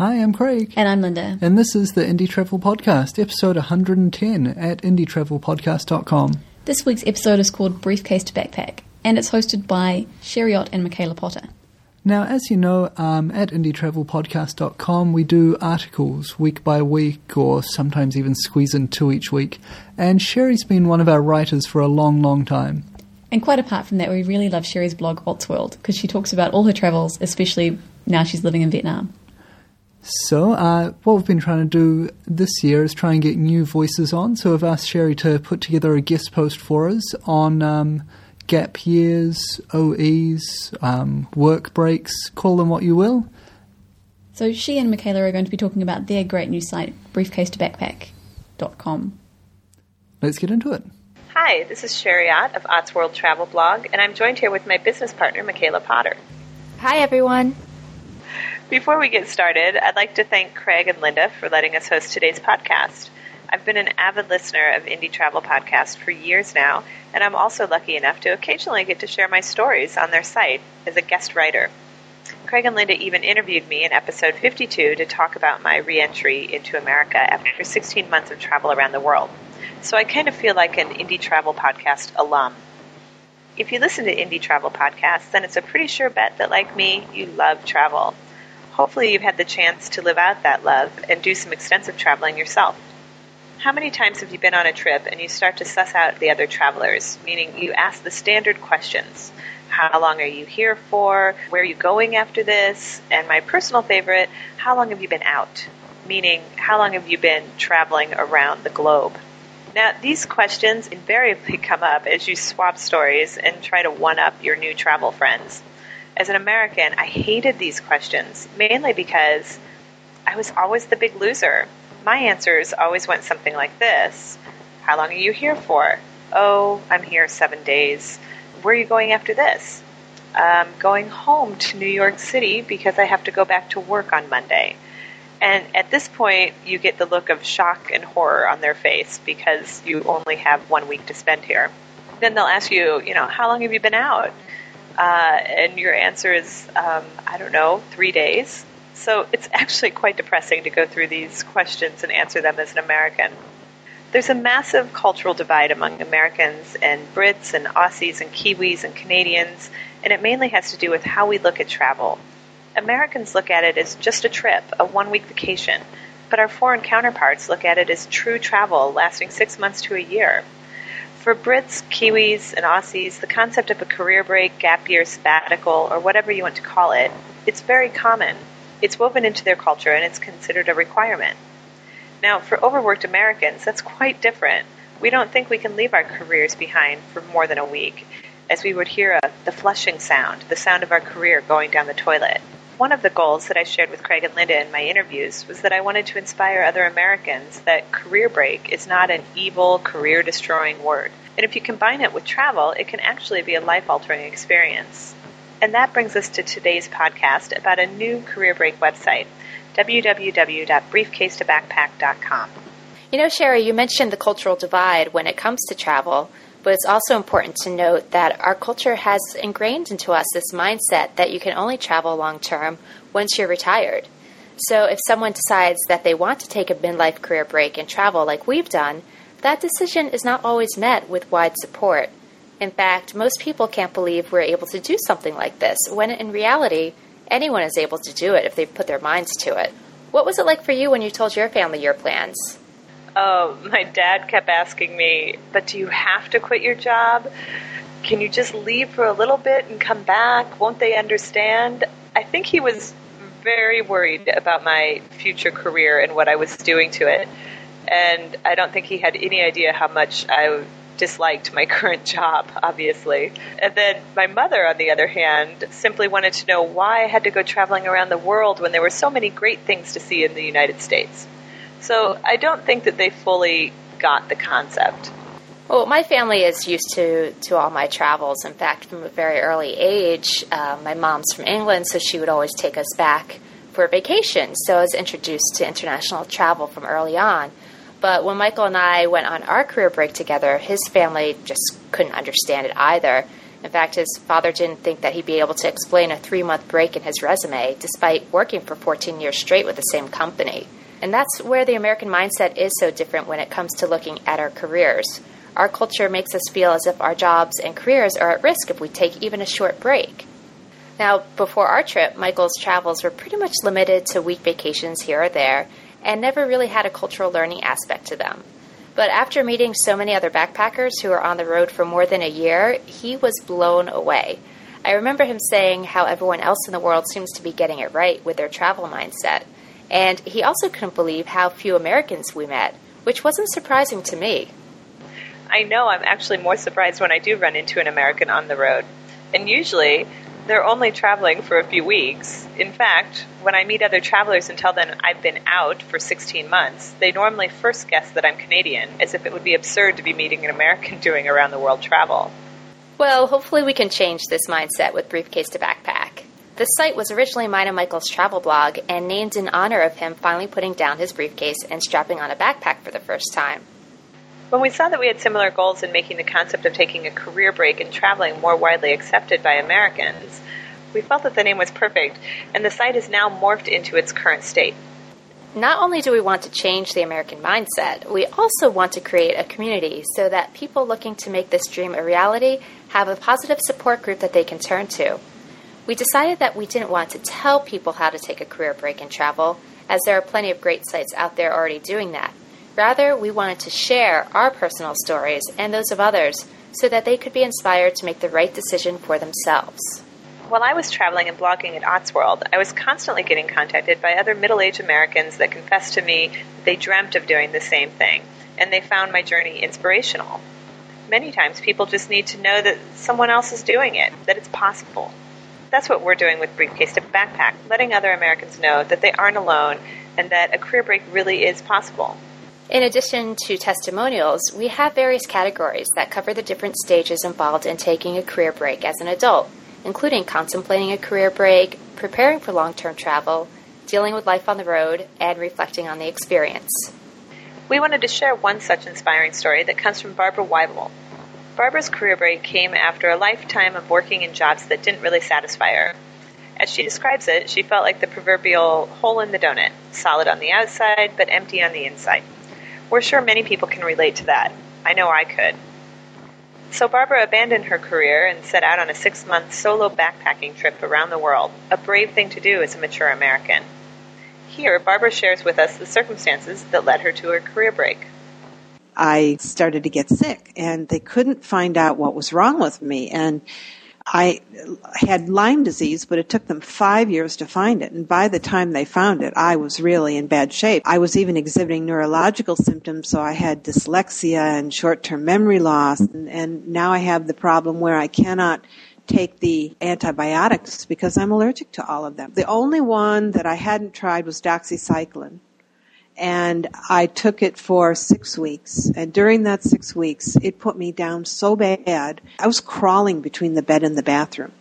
Hi, I'm Craig. And I'm Linda. And this is the Indie Travel Podcast, episode 110 at indietravelpodcast.com. This week's episode is called Briefcase to Backpack, and it's hosted by Sherry and Michaela Potter. Now, as you know, um, at indietravelpodcast.com, we do articles week by week, or sometimes even squeeze in two each week. And Sherry's been one of our writers for a long, long time. And quite apart from that, we really love Sherry's blog, World, because she talks about all her travels, especially now she's living in Vietnam. So, uh, what we've been trying to do this year is try and get new voices on. So, I've asked Sherry to put together a guest post for us on um, gap years, OEs, um, work breaks, call them what you will. So, she and Michaela are going to be talking about their great new site, briefcase2backpack.com. Let's get into it. Hi, this is Sherry Ott of Ott's World Travel Blog, and I'm joined here with my business partner, Michaela Potter. Hi, everyone. Before we get started, I'd like to thank Craig and Linda for letting us host today's podcast. I've been an avid listener of Indie Travel Podcast for years now, and I'm also lucky enough to occasionally get to share my stories on their site as a guest writer. Craig and Linda even interviewed me in episode 52 to talk about my reentry into America after 16 months of travel around the world. So I kind of feel like an Indie Travel Podcast alum. If you listen to Indie Travel Podcasts, then it's a pretty sure bet that, like me, you love travel hopefully you've had the chance to live out that love and do some extensive traveling yourself. How many times have you been on a trip and you start to suss out the other travelers, meaning you ask the standard questions? How long are you here for? Where are you going after this? And my personal favorite, how long have you been out? Meaning, how long have you been traveling around the globe? Now, these questions invariably come up as you swap stories and try to one up your new travel friends as an American, I hated these questions, mainly because I was always the big loser. My answers always went something like this How long are you here for? Oh, I'm here seven days. Where are you going after this? I'm going home to New York City because I have to go back to work on Monday. And at this point, you get the look of shock and horror on their face because you only have one week to spend here. Then they'll ask you, you know, how long have you been out? Uh, and your answer is, um, I don't know, three days. So it's actually quite depressing to go through these questions and answer them as an American. There's a massive cultural divide among Americans and Brits and Aussies and Kiwis and Canadians, and it mainly has to do with how we look at travel. Americans look at it as just a trip, a one week vacation, but our foreign counterparts look at it as true travel lasting six months to a year. For Brits, Kiwis, and Aussies, the concept of a career break, gap year, sabbatical, or whatever you want to call it, it's very common. It's woven into their culture and it's considered a requirement. Now, for overworked Americans, that's quite different. We don't think we can leave our careers behind for more than a week, as we would hear a, the flushing sound, the sound of our career going down the toilet one of the goals that I shared with Craig and Linda in my interviews was that I wanted to inspire other Americans that career break is not an evil, career destroying word. And if you combine it with travel, it can actually be a life altering experience. And that brings us to today's podcast about a new career break website www.briefcase2backpack.com. You know, Sherry, you mentioned the cultural divide when it comes to travel. But it's also important to note that our culture has ingrained into us this mindset that you can only travel long term once you're retired. So if someone decides that they want to take a midlife career break and travel like we've done, that decision is not always met with wide support. In fact, most people can't believe we're able to do something like this, when in reality, anyone is able to do it if they put their minds to it. What was it like for you when you told your family your plans? Oh, my dad kept asking me, but do you have to quit your job? Can you just leave for a little bit and come back? Won't they understand? I think he was very worried about my future career and what I was doing to it. And I don't think he had any idea how much I disliked my current job, obviously. And then my mother, on the other hand, simply wanted to know why I had to go traveling around the world when there were so many great things to see in the United States. So I don't think that they fully got the concept. Well, my family is used to, to all my travels. In fact, from a very early age, uh, my mom's from England, so she would always take us back for vacation. So I was introduced to international travel from early on. But when Michael and I went on our career break together, his family just couldn't understand it either. In fact, his father didn't think that he'd be able to explain a three month break in his resume, despite working for 14 years straight with the same company. And that's where the American mindset is so different when it comes to looking at our careers. Our culture makes us feel as if our jobs and careers are at risk if we take even a short break. Now, before our trip, Michael's travels were pretty much limited to week vacations here or there and never really had a cultural learning aspect to them. But after meeting so many other backpackers who are on the road for more than a year, he was blown away. I remember him saying how everyone else in the world seems to be getting it right with their travel mindset. And he also couldn't believe how few Americans we met, which wasn't surprising to me. I know I'm actually more surprised when I do run into an American on the road. And usually, they're only traveling for a few weeks. In fact, when I meet other travelers and tell them I've been out for 16 months, they normally first guess that I'm Canadian, as if it would be absurd to be meeting an American doing around the world travel. Well, hopefully we can change this mindset with Briefcase to Backpack. The site was originally mine and Michael's travel blog and named in honor of him finally putting down his briefcase and strapping on a backpack for the first time. When we saw that we had similar goals in making the concept of taking a career break and traveling more widely accepted by Americans, we felt that the name was perfect, and the site is now morphed into its current state. Not only do we want to change the American mindset, we also want to create a community so that people looking to make this dream a reality have a positive support group that they can turn to. We decided that we didn't want to tell people how to take a career break and travel, as there are plenty of great sites out there already doing that. Rather, we wanted to share our personal stories and those of others so that they could be inspired to make the right decision for themselves. While I was traveling and blogging at Ottsworld, I was constantly getting contacted by other middle aged Americans that confessed to me that they dreamt of doing the same thing, and they found my journey inspirational. Many times, people just need to know that someone else is doing it, that it's possible. That's what we're doing with Briefcase to Backpack, letting other Americans know that they aren't alone and that a career break really is possible. In addition to testimonials, we have various categories that cover the different stages involved in taking a career break as an adult, including contemplating a career break, preparing for long term travel, dealing with life on the road, and reflecting on the experience. We wanted to share one such inspiring story that comes from Barbara Weibel. Barbara's career break came after a lifetime of working in jobs that didn't really satisfy her. As she describes it, she felt like the proverbial hole in the donut, solid on the outside but empty on the inside. We're sure many people can relate to that. I know I could. So Barbara abandoned her career and set out on a six month solo backpacking trip around the world, a brave thing to do as a mature American. Here, Barbara shares with us the circumstances that led her to her career break. I started to get sick, and they couldn't find out what was wrong with me. And I had Lyme disease, but it took them five years to find it. And by the time they found it, I was really in bad shape. I was even exhibiting neurological symptoms, so I had dyslexia and short-term memory loss. And, and now I have the problem where I cannot take the antibiotics because I'm allergic to all of them. The only one that I hadn't tried was doxycycline and I took it for six weeks. And during that six weeks, it put me down so bad. I was crawling between the bed and the bathroom.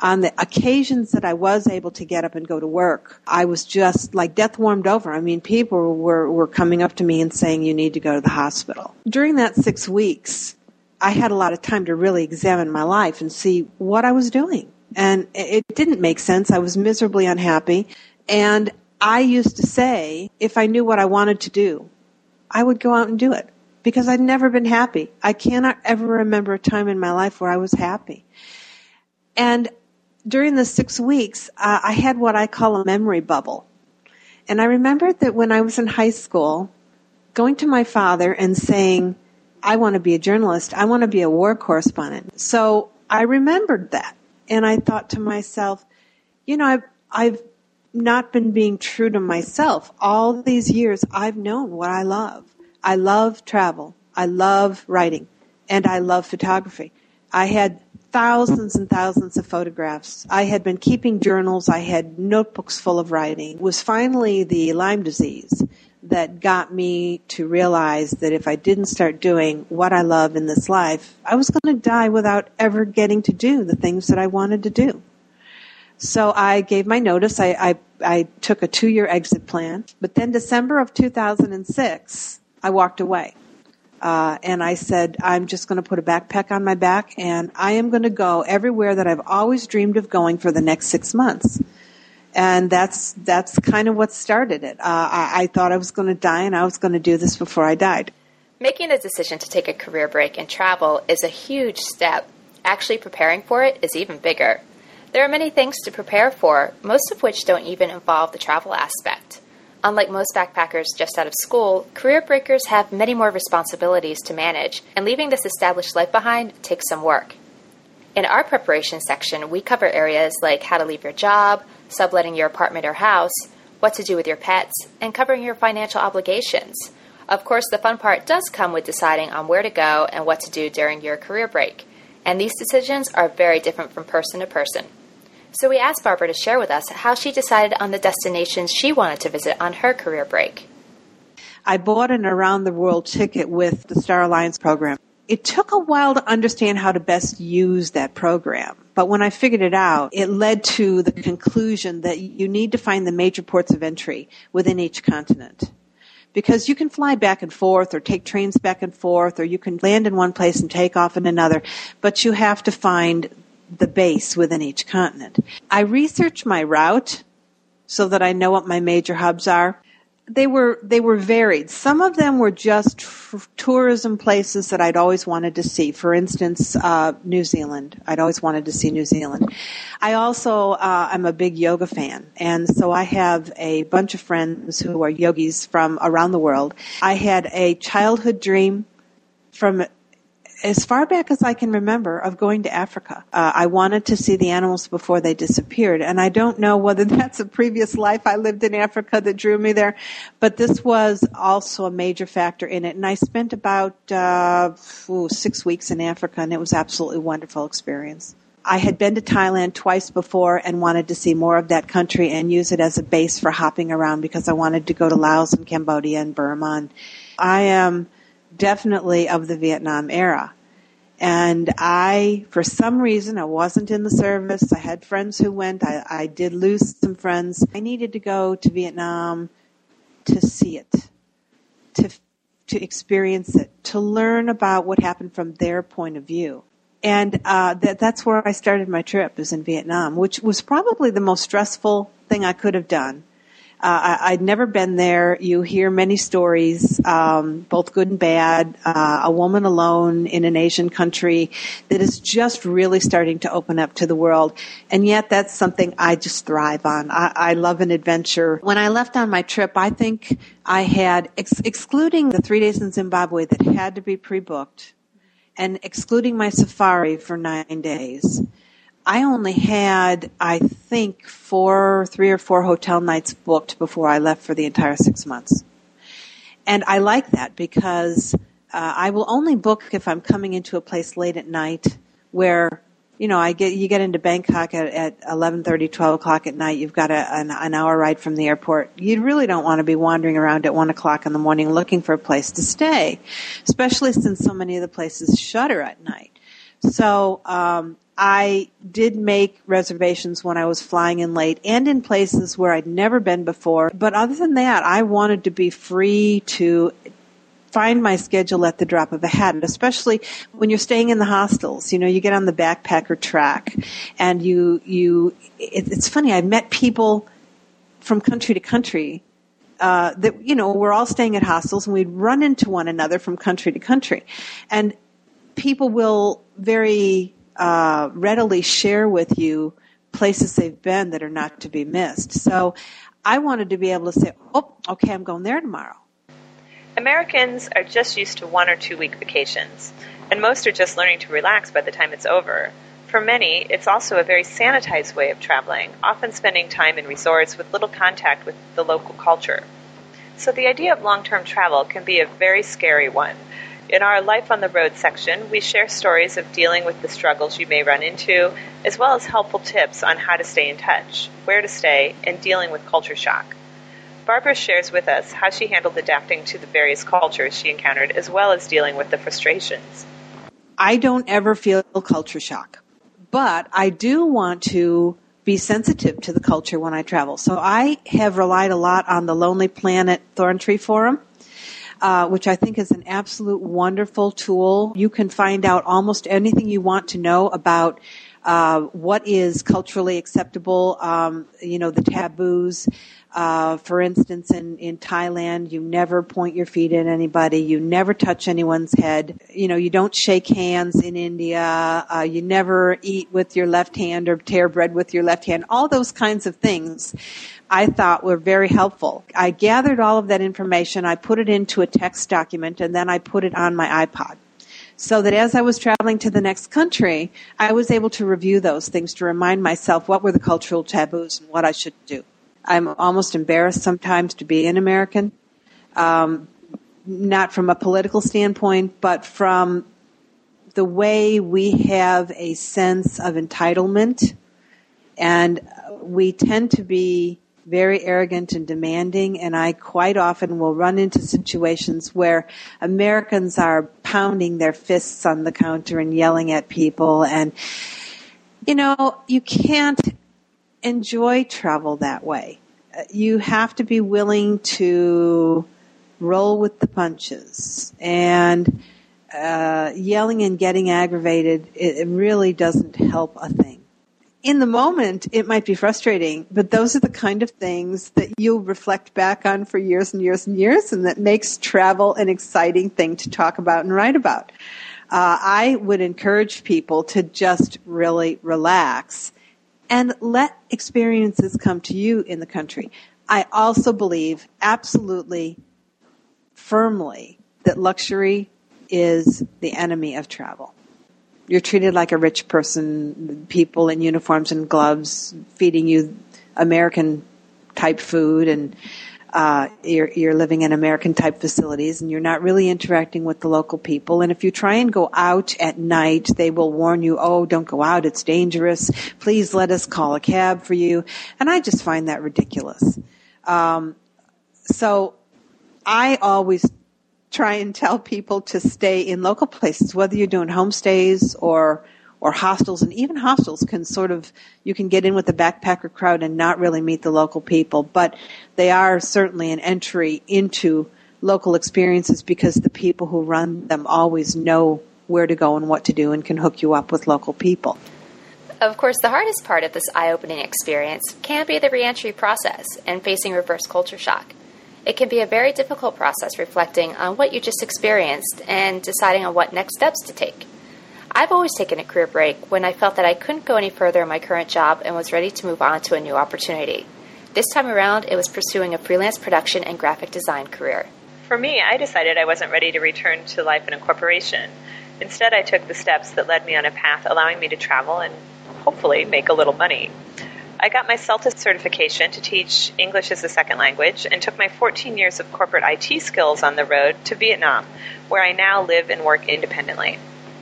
On the occasions that I was able to get up and go to work, I was just like death warmed over. I mean, people were, were coming up to me and saying, you need to go to the hospital. During that six weeks, I had a lot of time to really examine my life and see what I was doing. And it didn't make sense. I was miserably unhappy. And I used to say if I knew what I wanted to do, I would go out and do it because I'd never been happy. I cannot ever remember a time in my life where I was happy. And during the six weeks, uh, I had what I call a memory bubble. And I remembered that when I was in high school, going to my father and saying, I want to be a journalist. I want to be a war correspondent. So I remembered that. And I thought to myself, you know, I've, I've not been being true to myself. All these years, I've known what I love. I love travel. I love writing. And I love photography. I had thousands and thousands of photographs. I had been keeping journals. I had notebooks full of writing. It was finally the Lyme disease that got me to realize that if I didn't start doing what I love in this life, I was going to die without ever getting to do the things that I wanted to do. So I gave my notice. I, I, I took a two year exit plan. But then December of 2006, I walked away. Uh, and I said, I'm just going to put a backpack on my back and I am going to go everywhere that I've always dreamed of going for the next six months. And that's, that's kind of what started it. Uh, I, I thought I was going to die and I was going to do this before I died. Making the decision to take a career break and travel is a huge step. Actually preparing for it is even bigger. There are many things to prepare for, most of which don't even involve the travel aspect. Unlike most backpackers just out of school, career breakers have many more responsibilities to manage, and leaving this established life behind takes some work. In our preparation section, we cover areas like how to leave your job, subletting your apartment or house, what to do with your pets, and covering your financial obligations. Of course, the fun part does come with deciding on where to go and what to do during your career break, and these decisions are very different from person to person. So we asked Barbara to share with us how she decided on the destinations she wanted to visit on her career break. I bought an around the world ticket with the Star Alliance program. It took a while to understand how to best use that program. But when I figured it out, it led to the conclusion that you need to find the major ports of entry within each continent. Because you can fly back and forth or take trains back and forth or you can land in one place and take off in another, but you have to find the base within each continent. I researched my route so that I know what my major hubs are. They were they were varied. Some of them were just f- tourism places that I'd always wanted to see. For instance, uh, New Zealand. I'd always wanted to see New Zealand. I also uh, I'm a big yoga fan, and so I have a bunch of friends who are yogis from around the world. I had a childhood dream from as far back as I can remember of going to Africa. Uh, I wanted to see the animals before they disappeared, and I don't know whether that's a previous life I lived in Africa that drew me there, but this was also a major factor in it. And I spent about uh, ooh, six weeks in Africa, and it was absolutely wonderful experience. I had been to Thailand twice before and wanted to see more of that country and use it as a base for hopping around because I wanted to go to Laos and Cambodia and Burma. And I am definitely of the Vietnam era. And I, for some reason, I wasn't in the service. I had friends who went. I, I did lose some friends. I needed to go to Vietnam to see it, to, to experience it, to learn about what happened from their point of view. And uh, that, that's where I started my trip, is in Vietnam, which was probably the most stressful thing I could have done uh, I, would never been there. You hear many stories, um, both good and bad. Uh, a woman alone in an Asian country that is just really starting to open up to the world, and yet that's something I just thrive on. I, I love an adventure. When I left on my trip, I think I had, ex- excluding the three days in Zimbabwe that had to be pre-booked, and excluding my safari for nine days. I only had, I think, four, three or four hotel nights booked before I left for the entire six months. And I like that because uh, I will only book if I'm coming into a place late at night where, you know, I get, you get into Bangkok at, at 11.30, 12 o'clock at night, you've got a, an, an hour ride from the airport. You really don't want to be wandering around at one o'clock in the morning looking for a place to stay, especially since so many of the places shutter at night. So um, I did make reservations when I was flying in late and in places where I'd never been before. But other than that, I wanted to be free to find my schedule at the drop of a hat, especially when you're staying in the hostels. You know, you get on the backpacker track and you, you, it, it's funny, I've met people from country to country uh, that you know we're all staying at hostels and we'd run into one another from country to country, and people will very uh, readily share with you places they've been that are not to be missed. So I wanted to be able to say, oh, okay, I'm going there tomorrow. Americans are just used to one or two week vacations, and most are just learning to relax by the time it's over. For many, it's also a very sanitized way of traveling, often spending time in resorts with little contact with the local culture. So the idea of long term travel can be a very scary one in our Life on the Road section, we share stories of dealing with the struggles you may run into, as well as helpful tips on how to stay in touch, where to stay, and dealing with culture shock. Barbara shares with us how she handled adapting to the various cultures she encountered, as well as dealing with the frustrations. I don't ever feel culture shock, but I do want to be sensitive to the culture when I travel. So I have relied a lot on the Lonely Planet Thorn Tree Forum uh, which I think is an absolute wonderful tool. You can find out almost anything you want to know about uh, what is culturally acceptable, um, you know, the taboos. Uh, for instance, in, in Thailand, you never point your feet at anybody. You never touch anyone's head. You know, you don't shake hands in India. Uh, you never eat with your left hand or tear bread with your left hand. All those kinds of things I thought were very helpful. I gathered all of that information. I put it into a text document and then I put it on my iPod so that as I was traveling to the next country, I was able to review those things to remind myself what were the cultural taboos and what I should do. I'm almost embarrassed sometimes to be an American, um, not from a political standpoint, but from the way we have a sense of entitlement, and we tend to be very arrogant and demanding, and I quite often will run into situations where Americans are pounding their fists on the counter and yelling at people, and you know, you can't enjoy travel that way. You have to be willing to roll with the punches and uh, yelling and getting aggravated. It, it really doesn't help a thing. In the moment, it might be frustrating, but those are the kind of things that you'll reflect back on for years and years and years, and that makes travel an exciting thing to talk about and write about. Uh, I would encourage people to just really relax and let experiences come to you in the country. I also believe absolutely firmly that luxury is the enemy of travel. You're treated like a rich person, people in uniforms and gloves feeding you American type food and uh, you're, you're living in American type facilities and you're not really interacting with the local people. And if you try and go out at night, they will warn you, oh, don't go out, it's dangerous. Please let us call a cab for you. And I just find that ridiculous. Um, so I always try and tell people to stay in local places, whether you're doing homestays or or hostels, and even hostels can sort of you can get in with the backpacker crowd and not really meet the local people, but they are certainly an entry into local experiences because the people who run them always know where to go and what to do and can hook you up with local people. Of course, the hardest part of this eye opening experience can be the reentry process and facing reverse culture shock. It can be a very difficult process reflecting on what you just experienced and deciding on what next steps to take. I've always taken a career break when I felt that I couldn't go any further in my current job and was ready to move on to a new opportunity. This time around, it was pursuing a freelance production and graphic design career. For me, I decided I wasn't ready to return to life in a corporation. Instead, I took the steps that led me on a path allowing me to travel and hopefully make a little money. I got my CELTA certification to teach English as a second language and took my 14 years of corporate IT skills on the road to Vietnam, where I now live and work independently.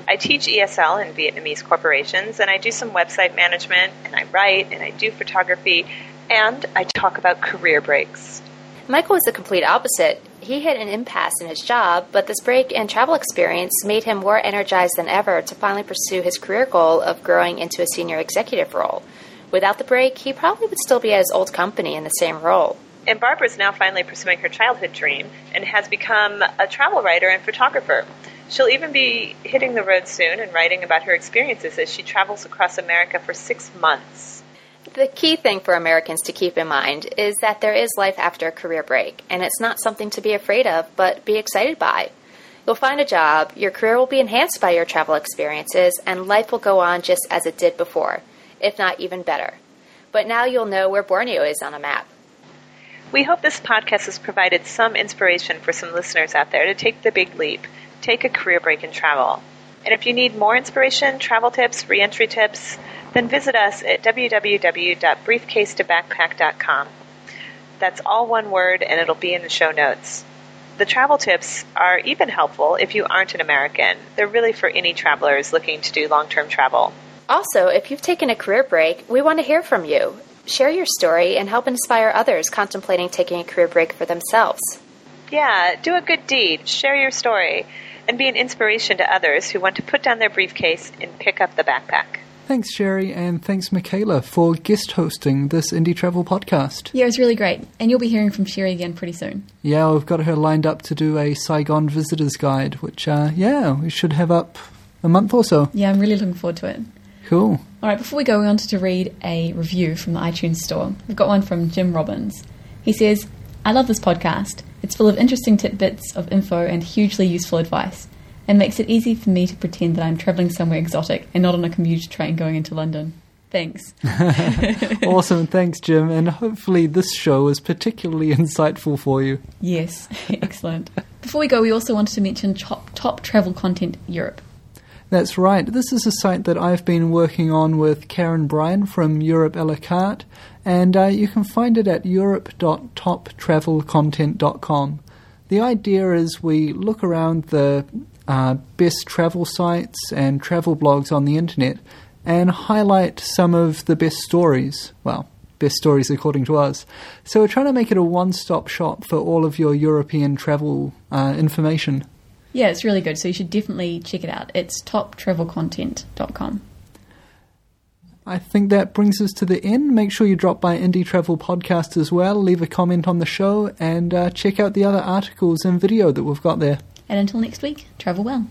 I teach ESL in Vietnamese corporations, and I do some website management, and I write, and I do photography, and I talk about career breaks. Michael was the complete opposite. He hit an impasse in his job, but this break and travel experience made him more energized than ever to finally pursue his career goal of growing into a senior executive role. Without the break, he probably would still be at his old company in the same role. And Barbara's now finally pursuing her childhood dream and has become a travel writer and photographer. She'll even be hitting the road soon and writing about her experiences as she travels across America for six months. The key thing for Americans to keep in mind is that there is life after a career break, and it's not something to be afraid of, but be excited by. You'll find a job, your career will be enhanced by your travel experiences, and life will go on just as it did before, if not even better. But now you'll know where Borneo is on a map. We hope this podcast has provided some inspiration for some listeners out there to take the big leap take a career break and travel. And if you need more inspiration, travel tips, reentry tips, then visit us at www.briefcasetobackpack.com. That's all one word and it'll be in the show notes. The travel tips are even helpful if you aren't an American. They're really for any travelers looking to do long term travel. Also, if you've taken a career break, we want to hear from you. Share your story and help inspire others contemplating taking a career break for themselves. Yeah, do a good deed. Share your story and be an inspiration to others who want to put down their briefcase and pick up the backpack. Thanks, Sherry, and thanks, Michaela, for guest hosting this indie travel podcast. Yeah, it was really great. And you'll be hearing from Sherry again pretty soon. Yeah, we've got her lined up to do a Saigon Visitor's Guide, which, uh, yeah, we should have up a month or so. Yeah, I'm really looking forward to it. Cool. All right, before we go, we wanted to read a review from the iTunes store. We've got one from Jim Robbins. He says, I love this podcast. It's full of interesting tidbits of info and hugely useful advice, and makes it easy for me to pretend that I'm travelling somewhere exotic and not on a commuter train going into London. Thanks. awesome. Thanks, Jim. And hopefully, this show is particularly insightful for you. Yes, excellent. Before we go, we also wanted to mention Top, top Travel Content Europe. That's right. This is a site that I've been working on with Karen Bryan from Europe a la carte, and uh, you can find it at europe.toptravelcontent.com. The idea is we look around the uh, best travel sites and travel blogs on the internet and highlight some of the best stories. Well, best stories according to us. So we're trying to make it a one stop shop for all of your European travel uh, information. Yeah, it's really good. So you should definitely check it out. It's toptravelcontent.com. I think that brings us to the end. Make sure you drop by Indie Travel Podcast as well, leave a comment on the show, and uh, check out the other articles and video that we've got there. And until next week, travel well.